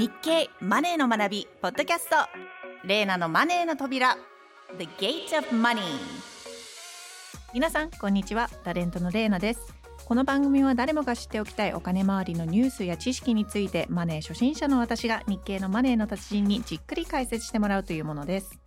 日経マネーの学びポッドキャスト。レイナのマネーの扉。The Gate of Money 皆さんこんにちは。タレントのレイナです。この番組は誰もが知っておきたいお金周りのニュースや知識についてマネー初心者の私が日経のマネーの達人にじっくり解説してもらうというものです。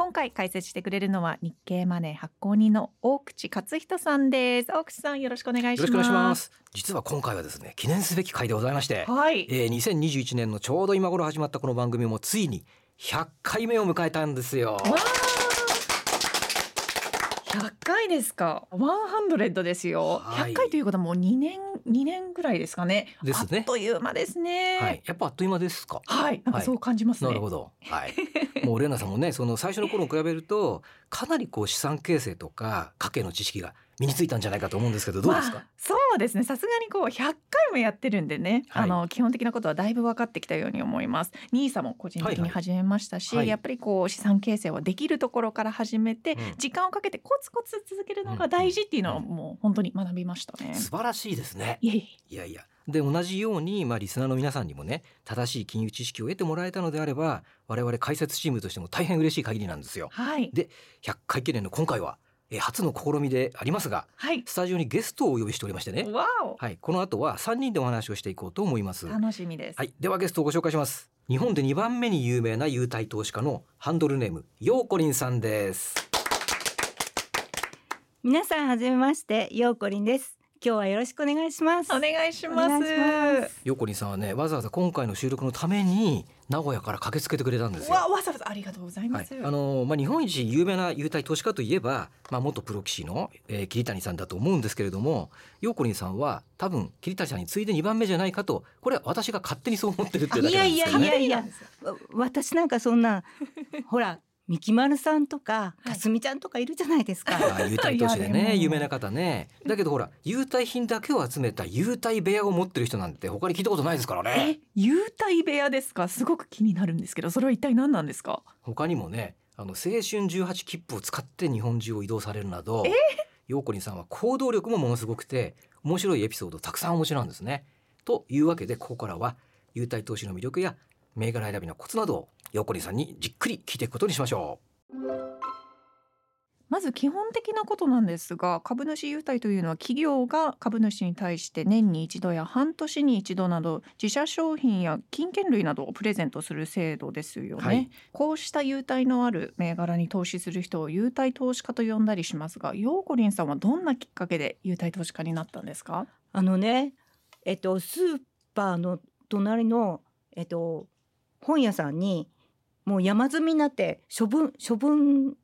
今回解説してくれるのは日経マネー発行人の大口克人さんです。大口さんよろしくお願いします。よろしくお願いします。実は今回はですね記念すべき回でございまして、はい。えー、2021年のちょうど今頃始まったこの番組もついに100回目を迎えたんですよ100回ですか？100ですよ、はい。100回ということはもう2年2年ぐらいですかね。ですね。あっという間ですね。はい。やっぱあっという間ですか？はい、なんかそう感じますね、なるほど。はい。もうレナさんもね、その最初の頃に比べると、かなりこう資産形成とか家計の知識が身についたんじゃないかと思うんですけど、どうですか？まあそうですね。さすがにこう100回もやってるんでね、はい。あの基本的なことはだいぶ分かってきたように思います。ニーサも個人的はいはい。に始めましたし、はい。やっぱりこう資産形成はできるところから始めて、うん。時間をかけてコツコツ続けるのが大事っていうのをもう本当に学びましたね、素晴らしいですね。いやいや。で同じように、まあ、リスナーの皆さんにもね正しい金融知識を得てもらえたのであれば我々解説チームとしても大変嬉しい限りなんですよ。はい。で100回記念の今回は、えー初の試みでありますがはいスタジオにゲストをお呼びしておりましてね、わおはい、この後は3人でお話をしていこうと思います。楽しみです、はい、ではゲストをご紹介します。日本で2番目に有名な優待投資家のハンドルネーム、ヨーコリンさんです。皆さんはじめまして、ようこりんです。今日はよろしくお願いします。お願いしますお願いしますヨーコリンさんはね、わざわざ今回の収録のために名古屋から駆けつけてくれたんですよ。わわざわざありがとうございはいます、、あのまあ日本一有名な優待投資家といえば、まあ元プロ棋士の、えー桐谷さんだと思うんですけれども、ヨーコリンさんは多分桐谷さんに次いで2番目じゃないかと、これは私が勝手にそう思ってるっていうだけなんですけどね。いやいやいやなんですよわ私なんかそんな、ほら、みきまるさんとか、い。かすみちゃんとかいるじゃないですか。あ優待投資でね有名な方ね。だけどほら優待品だけを集めた優待部屋を持ってる人なんて他に聞いたことないですからね。え優待部屋ですか？すごく気になるんですけどそれは一体何なんですか？他にもねあの青春18切符を使って日本中を移動されるなど陽子にさんは行動力もものすごくて面白いエピソードたくさんお持ちなんですね。というわけでここからは優待投資の魅力や銘柄選びのコツなどを陽子にさんにじっくり聞いていくことにしましょまず基本的なことなんですが株主優待というのは企業が株主に対して年に一度や半年に一度など自社商品や金券類などをプレゼントする制度ですよね、はい。こうした優待のある銘柄に投資する人を優待投資家と呼んだりしますがヨーコリンさんはどんなきっかけで優待投資家になったんですか？あのね、えっと、スーパーの隣の、えっと、本屋さんに、もう山積みになって、処分、処分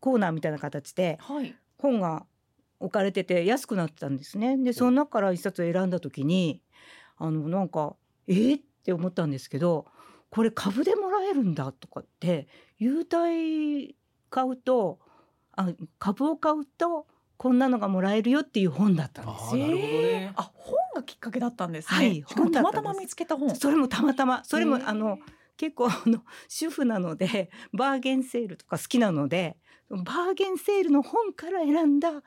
コーナーみたいな形で、はい。本が置かれてて安くなってたんですね。で、その中から一冊選んだ時に、あの、なんか、えー？って思ったんですけど、これ株でもらえるんだとかって、優待買うと、あ株を買うと、こんなのがもらえるよっていう本だったんです。よ。あね。本がきっかけだったんですね、はいしかもたまたま見つけた本。それもたまたま、それもあの、結構あの、主婦なので、バーゲンセールとか好きなので、バーゲンセールの本から選んだ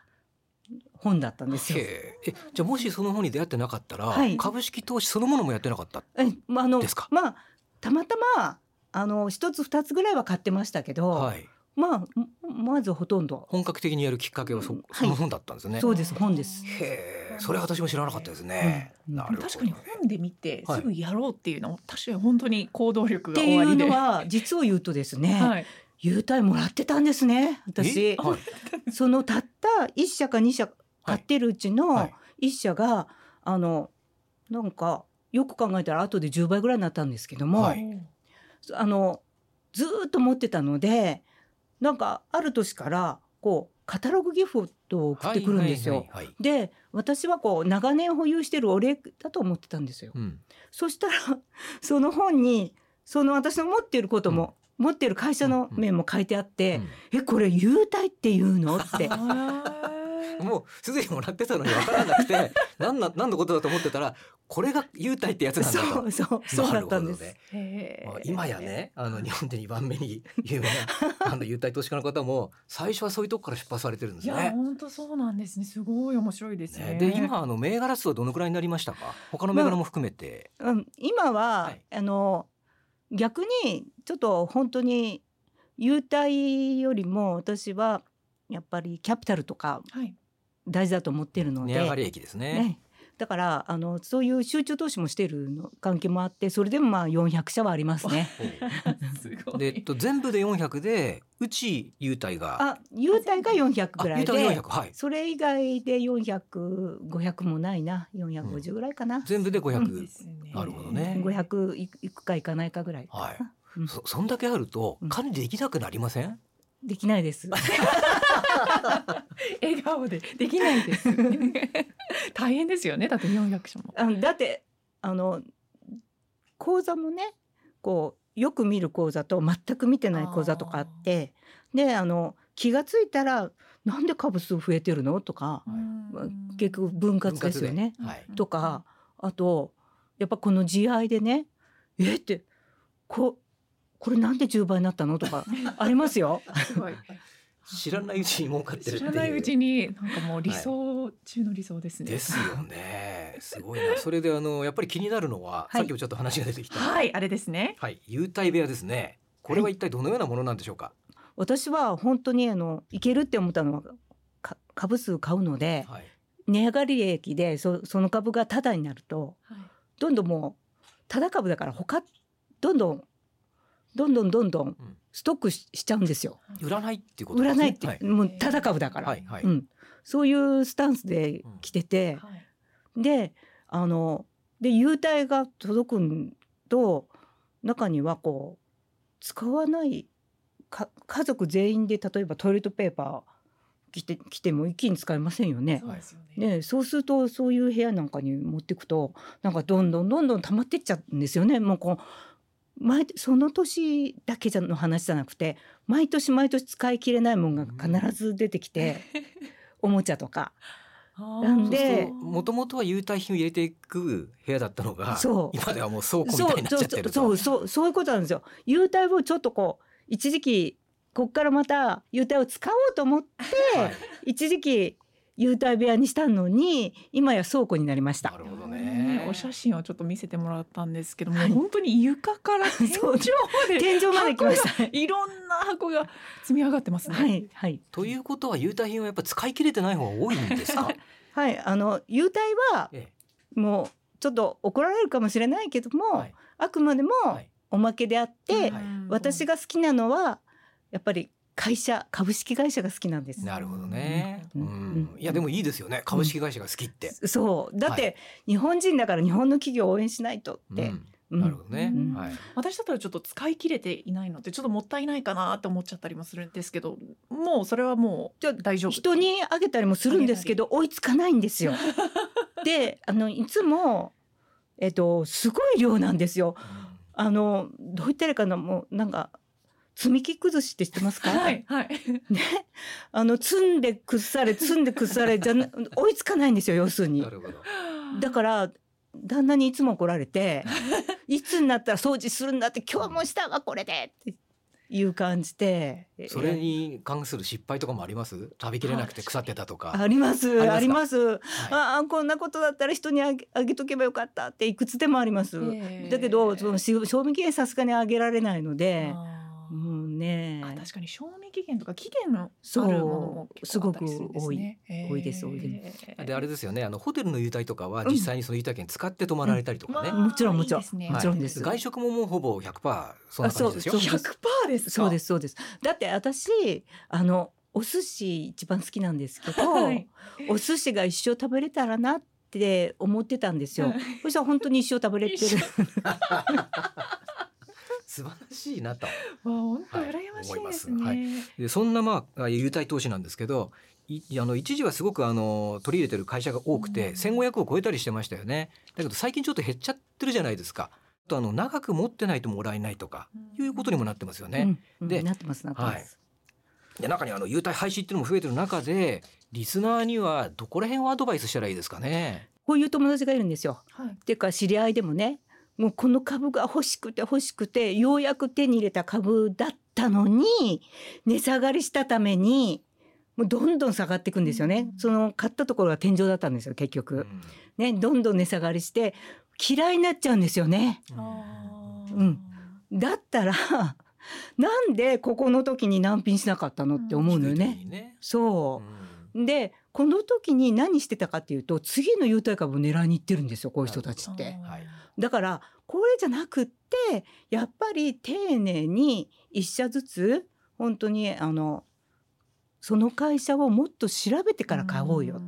本だったんですよ。へえ。えじゃあもしその本に出会ってなかったら、はい。株式投資そのものもやってなかった？え、まあ、あのですか、まあ、たまたま、あの、一つ二つぐらいは買ってましたけど、はいまあ、まずほとんど。本格的にやるきっかけはそ,、はいその本だったんですね。そうです、本です。へえ、それは私も知らなかったですね。うんなるほど、確かに本で見てはいすぐやろうっていうの、確かに本当に行動力っていうが終わりで。のは、実を言うとですね、はい、優待もらってたんですね、私え？はい、そのたった一社か二社買ってるうちはのい一社が、あの、なんか、よく考えたら後で10倍ぐらいになったんですけども、はいあの、ずーっと持ってたので、なんか、ある年から、こう、カタログギフトを送ってくるんですよ。で、私はこう、長年保有してるお礼だと思ってたんですよ。うん、そしたら、その本に、その私の持っていることも、持っている会社の面も書いてあって、え、これ優待っていうの？って。もうすでにもらってたのに分からなくて何な何のことだと思ってたらこれが優待ってやつなんだと。そうそう、そうだったんです。まあ今やねあの日本で2番目に 有名なあの優待投資家の方も最初はそういうとこから出発されてるんですいやね。本当そうなんですねすごい面白いですねねで今あの銘柄数はどのくらいになりましたか？他の銘柄も含めて。うん、今は、はいあの、逆にちょっと本当に優待よりも私はやっぱりキャピタルとかはい。大事だと思ってるので、値上がり益ですね。ね、だからあのそういう集中投資もしているの関係もあってそれでもまあ400社はありますね。すごい。で、えっと、全部で400でうち優待があ優待が400ぐらい優待がで400はい。それ以外で400500もないな。450ぐらいかな、全部で500、ですね。なるほどね。500いいくかいかないかぐらい、はい。うんそそんだけあるとうん。管理できなくなりません、できないです。笑顔で。できないです。大変ですよね。だって400社も。あのだってあの講座もねこうよく見る講座と全く見てない講座とかあってであの気がついたらなんで株数増えてるの？とか、結局分割ですよね。はいとかあとやっぱこの GI でねえ？ってここれなんで10倍になったの？とかありますよ。すごい。知らないうちに儲かってるっていう。知らないうちになんかもう理想中の理想ですね。ですよね。すごいな。それであのやっぱり気になるのは、はい。さっきもちょっと話が出てきた。はい、あれですね。はい。優待部屋ですね。これは一体どのようなものなんでしょうか、私は本当にあのいけるって思ったのはか株数買うのではい。値上がり益でそその株がタダになるとはい。どんどんもうタダ株だから他どんどんどんどんどんどんんストックししちゃうんですよ。売らないっていうこと売らないって、はいもうタダ株だから、はいはいうん、そういうスタンスで来てて、はい。であので優待が届くんと中にはこう使わないか家族全員で例えばトイレットペーパー着て着ても一気に使えませんよね。そうですよね。ね、そうするとそういう部屋なんかに持っていくとなんかどんどんどんどん溜まってっちゃうんですよね。もうこう毎その年だけじゃの話じゃなくて毎年毎年使い切れないものが必ず出てきて、おもちゃとか。なんでもともとは優待品を入れていく部屋だったのがそう。今ではもう倉庫みそうたいになっちゃってると。そうそうそうそういうことなんですよ。優待をちょっとこう一時期こっからまた優待を使おうと思って、はい。一時期優待部屋にしたのに今や倉庫になりました。な。るほどね。ねお写真をちょっと見せてもらったんですけども、はい。本当に床から 天井そうまで天井まで来ました。い。ろんな箱が積み上がってますね。はいはい。ということは優待品はやっぱ使い切れてない方が多いんですか？はいあの優待はえもうちょっと怒られるかもしれないけどえも、はい。あくまでもはい。おまけであって、はい。私が好きなのはやっぱり会社株式会社が好きなんです。なるほどね、ううん。ん、いやでもいいですよね。株式会社が好きって、そう。だって、はい日本人だから日本の企業を応援しないとって、うん、うん。なるほどね、うん。はい。私だったらちょっと使い切れていないのでちょっともったいないかなって思っちゃったりもするんですけどもうそれはもうじゃあ大丈夫人にあげたりもするんですけど追いつかないんですよ。であのいつもえっとすごい量なんですよ。あのどう言ったらいいかなもうなんか積み木崩しって知ってますか？はいはい。ね、あの積んで崩され積んで崩されじゃな追いつかないんですよ要するに。な。るほど。だから旦那にいつも怒られていつになったら掃除するんだって今日もしたわこれでっていう感じで。それに関する失敗とかもあります？食べきれなくて腐ってたとか、ありますますか？あります。はい。ああこんなことだったら人にあげあげとけばよかったっていくつでもあります、ええ。だけどそのし賞味期限さすがにあげられないのでもうねあ確かに賞味期限とか期限のあそうるものも結構あったりするんですね。多いです多いでであれですよねあのホテルの優待とかはうん。実際にその優待券使って泊まられたりとかね、まあもちろんもちろん。もちろんです。外食ももうほぼ100%そんな感じですよ。あそう100%です。か？そうですそうです。だって私あのお寿司一番好きなんですけど、はい。お寿司が一生食べれたらなって思ってたんですよ。そしたら本当に一生食べれてる。一。素晴らしいなと。わあ本当はい羨ましいです思います。ね。でそんなまあ優待投資なんですけどいあの一時はすごくあの取り入れてる会社が多くて、うん。1500を超えたりしてましたよね。だけど最近ちょっと減っちゃってるじゃないですか。あとあの長く持ってないともらえないとかいうことにもなってますよね、うん。でなってますなってます。で中にあの優待廃止っていうのも増えてる中でリスナーにはどこら辺をアドバイスしたらいいですかね。こういう友達がいるんですよ。はい。っていうか知り合いでもねもうこの株が欲しくて欲しくてようやく手に入れた株だったのに値下がりしたためにもうどんどん下がっていくんですよね。うんその買ったところが天井だったんですよ結う局。んねどんどん値下がりして嫌いになっちゃうんですよね。うんだったらなんでここの時に難品しなかったのって思うのよね。ねそううでこの時に何してたかっていうと次の優待株を狙いに行ってるんですよこういう人たちって。はい。だからこれじゃなくってやっぱり丁寧に一社ずつ本当にあのその会社をもっと調べてから買おうよ。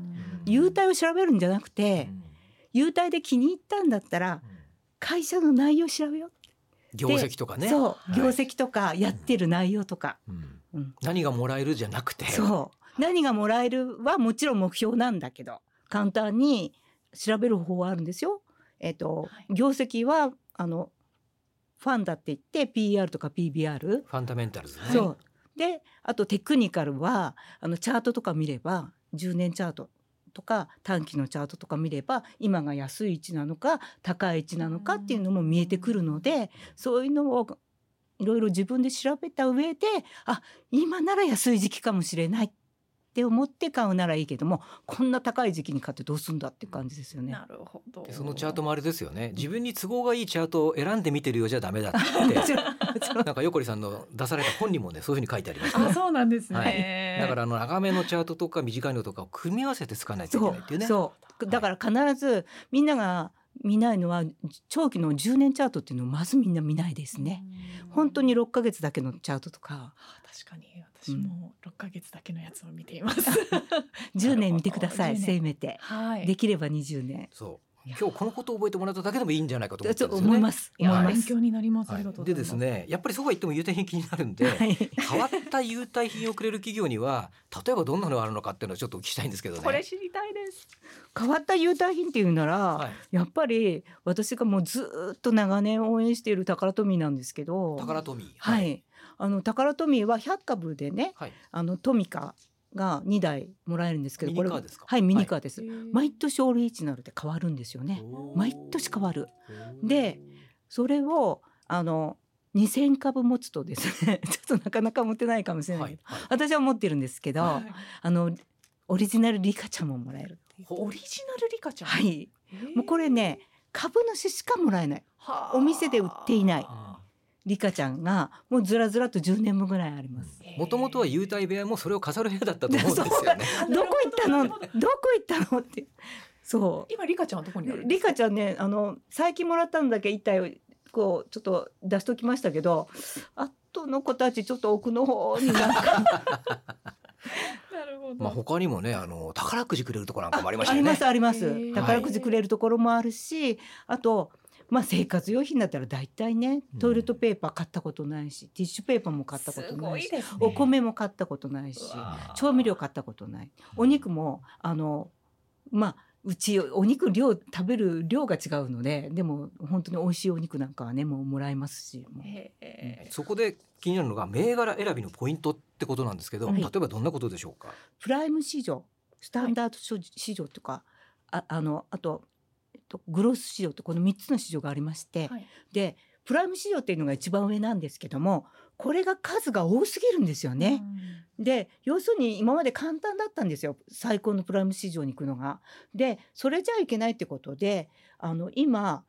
優待を調べるんじゃなくてうん。優待で気に入ったんだったら会社の内容調べよう、業績とかね。そうはい。業績とかやってる内容とか、うん。うん。何がもらえるじゃなくて。そう何がもらえるはもちろん目標なんだけど簡単に調べる方法はあるんですよ。えっ、と、はい。業績はあのファンだって言って PR とか PBR、ファンダメンタルズね。そう。であとテクニカルはあのチャートとか見れば10年チャートとか短期のチャートとか見れば今が安い位置なのか高い位置なのかっていうのも見えてくるのでそういうのをいろいろ自分で調べた上であ今なら安い時期かもしれないって思って買うならいいけどもこんな高い時期に買ってどうすんだって感じですよね。なるほど。でそのチャートもあれですよね。自分に都合がいいチャートを選んで見てるようじゃダメだって。なんか横井さんの出された本にもねそういうふうに書いてありましたあそうなんですね、はい。だからあの長めのチャートとか短いのとかを組み合わせて使わないといけそないっていうね。う。そうだから必ずみんなが見ないのは長期の10年チャートっていうのをまずみんな見ないですね。本当に6ヶ月だけのチャートとか。あ確かに私も6ヶ月だけのやつを見ています。10年見てください10年せめて。はい。できれば20年。そう。今日このことを覚えてもらっただけでもいいんじゃないかと思ってとるんですよね。思います。いや思い。ます勉強になります。あはりがとうい、でございます。ですねやっぱりそうは言っても優待品気になるんで、はい。変わった優待品をくれる企業には例えばどんなのがあるのかっていうのをちょっとお聞きしたいんですけどね。これ知りたいです。変わった優待品っていうなら、はい、やっぱり私がもうずーっと長年応援しているタカラトミーなんですけど。宝トミー。はい、あのタカラトミーは100株でねはい。あのトミカが2台もらえるんですけどミニカーですか？はいミニカーです、へー。毎年オリジナルで変わるんですよね。毎年変わる。でそれをあの2,000株持つとですね ちょっとなかなか持てないかもしれない。けど、はいはい。私は持ってるんですけど、はい。あのオリジナルリカちゃんももらえる。オリジナルリカちゃん？はい。もうこれね株主しかもらえない。はあ。お店で売っていない。あリカちゃんがもうずらずらと10年分ぐらいあります。ーもともとは優待部屋もそれを飾る部屋だったと思うんですよね。あ どこ行ったの？ど どこ行ったのってそう今リカちゃんはどこにあるんでリすか？カちゃんねあの最近もらったのだけ一体をこうちょっと出しときましたけどあとの子たちちょっと奥の方になんか なるほど。まあ他にもねあの宝くじくれるところなんかもありましたあり。ますあります宝くじくれるところもあるしあとまあ生活用品だったら大体ねうん。トイレットペーパー買ったことないし、ティッシュペーパーも買ったことすないしね。お米も買ったことないし調味料買ったことない。お肉もあのまあうちお肉量食べる量が違うのででも本当に美味しいお肉なんかはねもうもらえますしもう。へーそこで気になるのが銘柄選びのポイントってことなんですけど、はい。例えばどんなことでしょうか？プライム市場スタンダード市場とか、ああのあと、と、グロース市場とこの3つの市場がありまして、はいでプライム市場っていうのが一番上なんですけどもこれが数が多すぎるんですよね。で要するに今まで簡単だったんですよ最高のプライム市場に行くのが。でそれじゃいけないってことであの今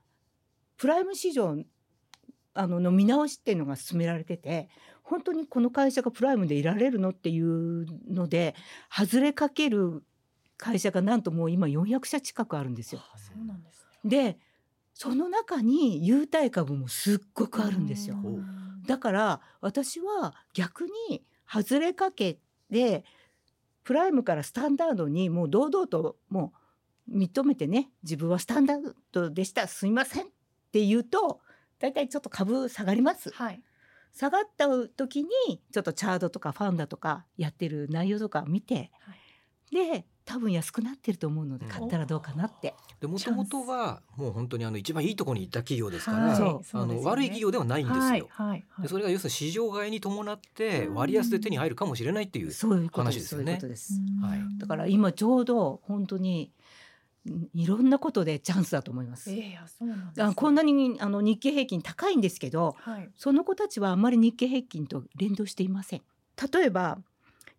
プライム市場あのの見直しっていうのが進められてて本当にこの会社がプライムでいられるのっていうので外れかける会社がなんともう今400社近くあるんですよ。あそうなんですね。でその中に優待株もすっごくあるんですよ。うんだから私は逆に外れかけでプライムからスタンダードにもう堂々ともう認めてね自分はスタンダードでしたすいませんって言うと大体ちょっと株下がります。はい。下がった時にちょっとチャートとかファンだとかやってる内容とか見てで多分安くなってると思うので買ったらどうかなって。でもともとはもう本当にあの一番いいところに行った企業ですから、はいそうあの悪い企業ではないんですよ。はいはいはいでそれが要するに市場買いに伴ってうん割安で手に入るかもしれないっていう。そういうことで。話ですすよねそういうことです。はいだから今ちょうど本当にんいろんなことでチャンスだと思います。ええあそうなんこんなにあの日経平均高いんですけどはいその子たちはあんまり日経平均と連動していません。例えば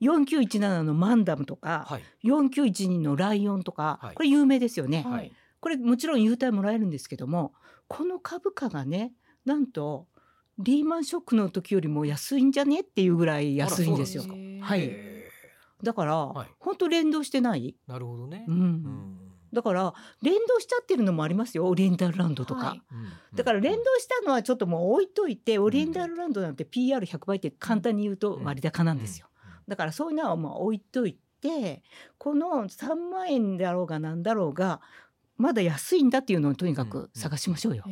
4917のマンダムとか、はい。4912のライオンとか、はい。これ有名ですよね。はい。これもちろん優待もらえるんですけどもこの株価がねなんとリーマンショックの時よりも安いんじゃねっていうぐらい安いんですよ。すか。はい。へだから、はい。本当連動してない、ーなるほどね。うん。うん。だから連動しちゃってるのもありますよ。オリエンタルランドとか、はい。うん。だから連動したのはちょっともう置いといて、オリエンタルランドなんて PR100 倍って簡単に言うと割高なんですよ。だからそういうのはまあ置いといてこの3万円だろうがなんだろうがまだ安いんだっていうのをとにかく探しましょうよ。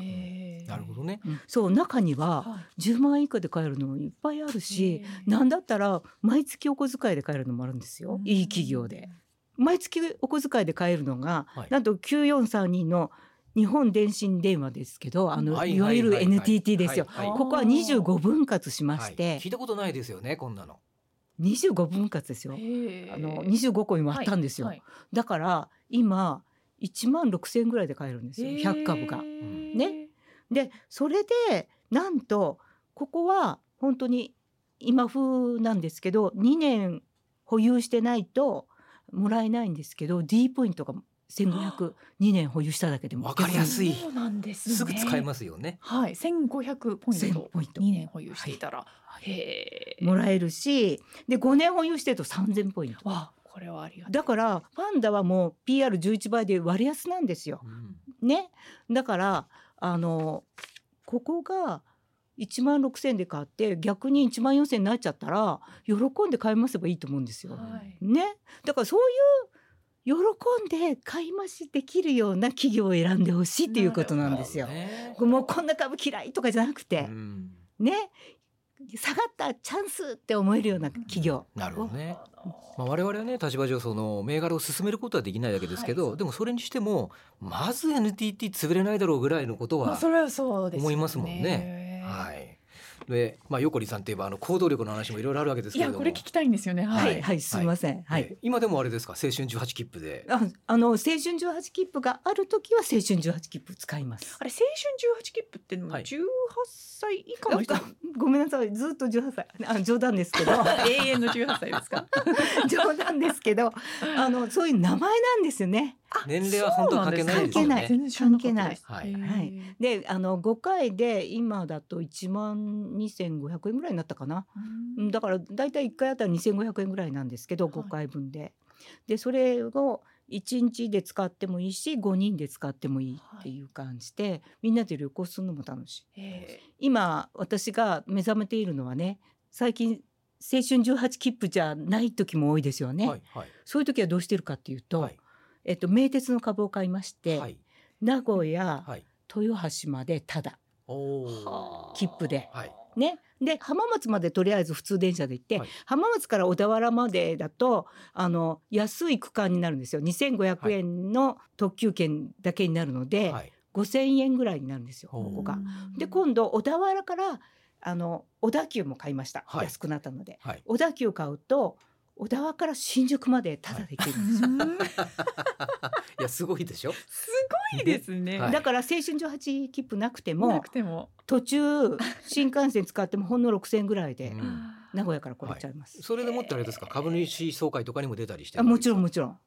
なるほどね。うん。そう中にははい。10万円以下で買えるのもいっぱいあるし、へー。なんだったら毎月お小遣いで買えるのもあるんですよ、いい企業で。毎月お小遣いで買えるのが、はい。なんと9432の日本電信電話ですけどあの、はいいわゆる NTT ですよ。ここは25分割しまして、はい。聞いたことないですよねこんなの。25分割ですよ。あの25個に割ったんですよ。はいだから今1万6,000円ぐらいで買えるんですよはい100株が。ねでそれでなんとここは本当に今風なんですけど2年保有してないともらえないんですけど D ポイントが1502年保有しただけでもわかりやすいそうなんですね。すぐ使えますよね。はい、千五百ポイン1000トポイント二年保有していたら、へえ。もらえるしで5年保有してると3,000ポイント。わ、これはありがたい。だからファンダはもう PR11 倍で割安なんですよ。うんね、だからあのここが1万6,000円で買って逆に1万4,000円になっちゃったら喜んで買い増せばいいと思うんですよ。はい。ね、だからそういう喜んで買い増しできるような企業を選んでほしいっていうことなんですよ。ねもうこんな株嫌いとかじゃなくてう、んね下がったチャンスって思えるような企業。なるほどね。まあ、我々はね立場上その銘柄を進めることはできないわけですけど、はいでもそれにしてもまず NTT 潰れないだろうぐらいのことは、まあそれはそうですよね。思いますもんねはい。で、まあ横里さんといえばあの行動力の話もいろいろあるわけですいやけれども、これ聞きたいんですよね。は。はいい、はい、すみません。はい。え今でもあれですか？青春18切符で。ああの青春18切符がある時は青春18切符使いますあ。れ青春十八切符ってはい十八歳以下の人、ごめんなさいずっと18歳あ冗談ですけど 永遠の十八歳ですか？冗談ですけどあのそういう名前なんですよね。年齢は本当は関係ないですよね。関係ない。はい。はい。であの5回で今だと1万2500円ぐらいになったかな。うん。だからだいたい1回あたり2500円ぐらいなんですけどはい。5回分で。でそれを1日で使ってもいいし5人で使ってもいいっていう感じで、みんなで旅行するのも楽しい。へ今私が目覚めているのはね最近青春18切符じゃない時も多いですよね。はいはい。そういう時はどうしてるかっていうと、はいえっと、名鉄の株を買いまして、はい名古屋、はい。豊橋までただ。切符ではい。ねで浜松までとりあえず普通電車で行って、はい浜松から小田原までだとあの安い区間になるんですよ2500円の特急券だけになるので、はい。5,000円ぐらいになるんですよほうここが。うんで今度小田原からあの小田急も買いました、はい安くなったのではい。小田急買うと小田原から新宿までタダで行けるんですよ、うん。いやすごいでしょ？すごいですね。はい。だから青春18切符なくてなもくても。途中新幹線使ってもほんの6,000円ぐらいでうん。名古屋から来れちゃいます、それでもってあれですか？株主総会とかにも出たりしてあもちろんもちちろん。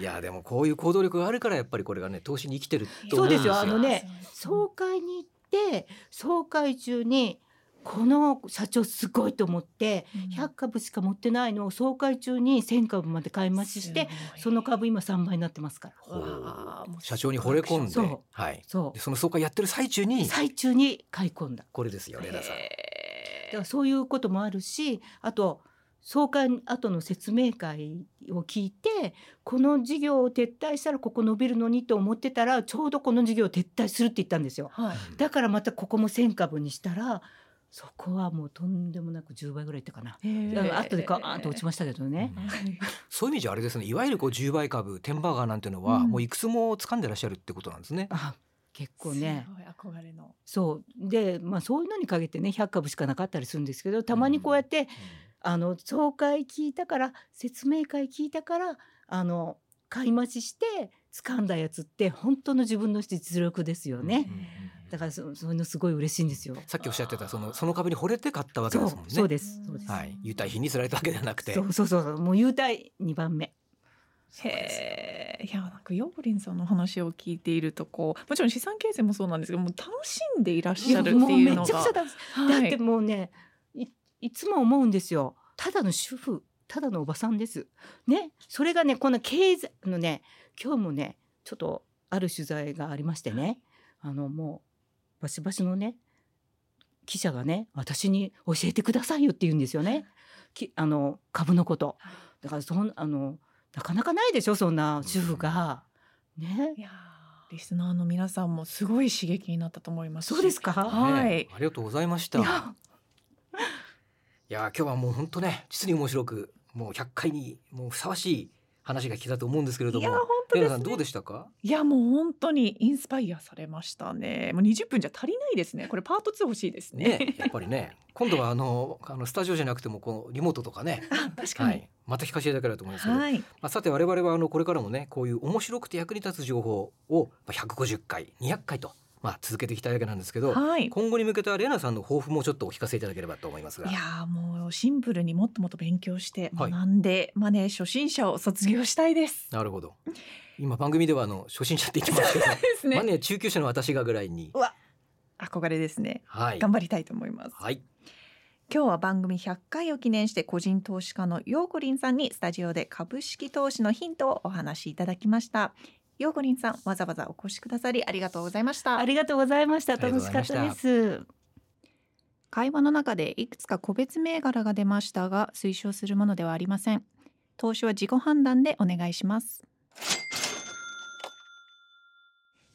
いやでもこういう行動力があるからやっぱりこれがね投資に生きてるとそうで思うんですすよ。よあのね。総会に行って総会中にこの社長すごいと思って100株しか持ってないのを総会中に1,000株まで買い増ししてその株今3倍になってますから。社長に惚れ込んで、はい。そでその総会やってる最中にう最中に買い込んだ。これですよレナさん。だからそういうこともあるしあと総会後の説明会を聞いてこの事業を撤退したらここ伸びるのにと思ってたらちょうどこの事業を撤退するって言ったんですよ。はい。だからまたここも1000株にしたらそこはもうとんでもなく10倍ぐらいいったかな。あ後でガーンと落ちましたけどね。そういう意味じゃあれですねいわゆるこう10倍株テンバーガーなんていうのは、うんもういくつも掴んでらっしゃるってことなんですね。あ結構ね憧れの。そうでまあそういうのに限ってね100株しかなかったりするんですけどたまにこうやって、あの総会聞いたから説明会聞いたからあの買い増しして掴んだやつって本当の自分の実力ですよね。だからそそういうのすごい嬉しいんですよ。さっきおっしゃってたそのその株に惚れて買ったわけそうですもんね。そうですそうです。はい、優待品に釣られたわけではなくて。そうそうそうそうもう優待2番目。へえ。いやなんかヨーゴリンさんの話を聞いているとこうもちろん資産形成もそうなんですけどもう楽しんでいらっしゃるってもういうのがめちゃくちゃだ,、はいだってもうねいいつも思うんですよただの主婦ただのおばさんですねそれがねこの経済のね今日もねちょっとある取材がありましてねあのもうバシバシのね記者がね私に教えてくださいよって言うんですよね。きあの株のこと。だからそんあのなかなかないでしょそんな主婦が。ね。いやー。リスナーの皆さんもすごい刺激になったと思いますし。そうですか？はい。ねありがとうございました。いや。今日はもう本当ね実に面白くもう100回にもうふさわしい話が聞けたと思うんですけれども。いや本当でどうでしたか？いやもう本当にインスパイアされましたね。もう20分じゃ足りないですね。これパート2欲しいですね。ねやっぱりね。今度はあのあのスタジオじゃなくてもこのリモートとかね。あ確かに。はい。また聞かせていただければと思いますけど、はい、まあ、さて我々はあのこれからもねこういう面白くて役に立つ情報をまあ150回200回とまあ続けていきたいわけなんですけど、はい、今後に向けたレナさんの抱負もちょっとお聞かせいただければと思いますがいやーもうシンプルにもっともっと勉強してはい学んで、マネー初心者を卒業したいです。なるほど今番組ではあの初心者って言ってますけど ですマネー中級者の私がぐらいに憧れですね。はい頑張りたいと思います。はい今日は番組100回を記念して個人投資家のヨーコリンさんにスタジオで株式投資のヒントをお話しいただきました。ヨーコリンさんわざわざお越しくださりありがとうございました。あ。りがとうございました。楽しかったです。会話の中でいくつか個別銘柄が出ましたが推奨するものではありません。投資は自己判断でお願いします。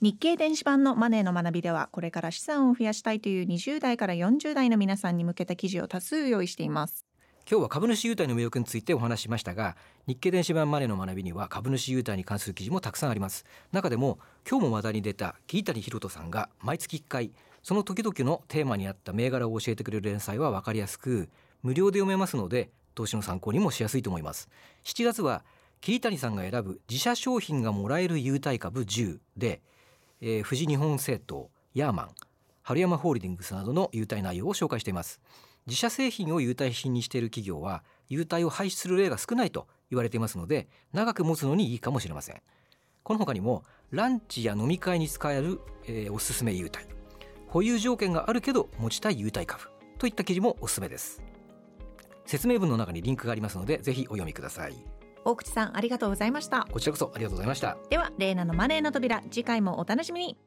日経電子版のマネーの学びではこれから資産を増やしたいという20代から40代の皆さんに向けた記事を多数用意しています今日は株主優待の魅力についてお話しましたが日経電子版マネーの学びには株主優待に関する記事もたくさんあります。中でも今日も話題に出た桐谷博人さんが毎月1回その時々のテーマに合った銘柄を教えてくれる連載は分かりやすく無料で読めますので投資の参考にもしやすいと思います。7月は桐谷さんが選ぶ自社商品がもらえる優待株10で、えー富士日本製糖ヤーマン春山ホールディングスなどの優待内容を紹介しています。自社製品を優待品にしている企業は優待を廃止する例が少ないと言われていますので長く持つのにいいかもしれません。この他にもランチや飲み会に使える、えーおすすめ優待。保有条件があるけど持ちたい優待株。といった記事もおすすめです。説明文の中にリンクがありますのでぜひお読みください。大口さんありがとうございました。こちらこそありがとうございました。ではレイナのマネーの扉次回もお楽しみに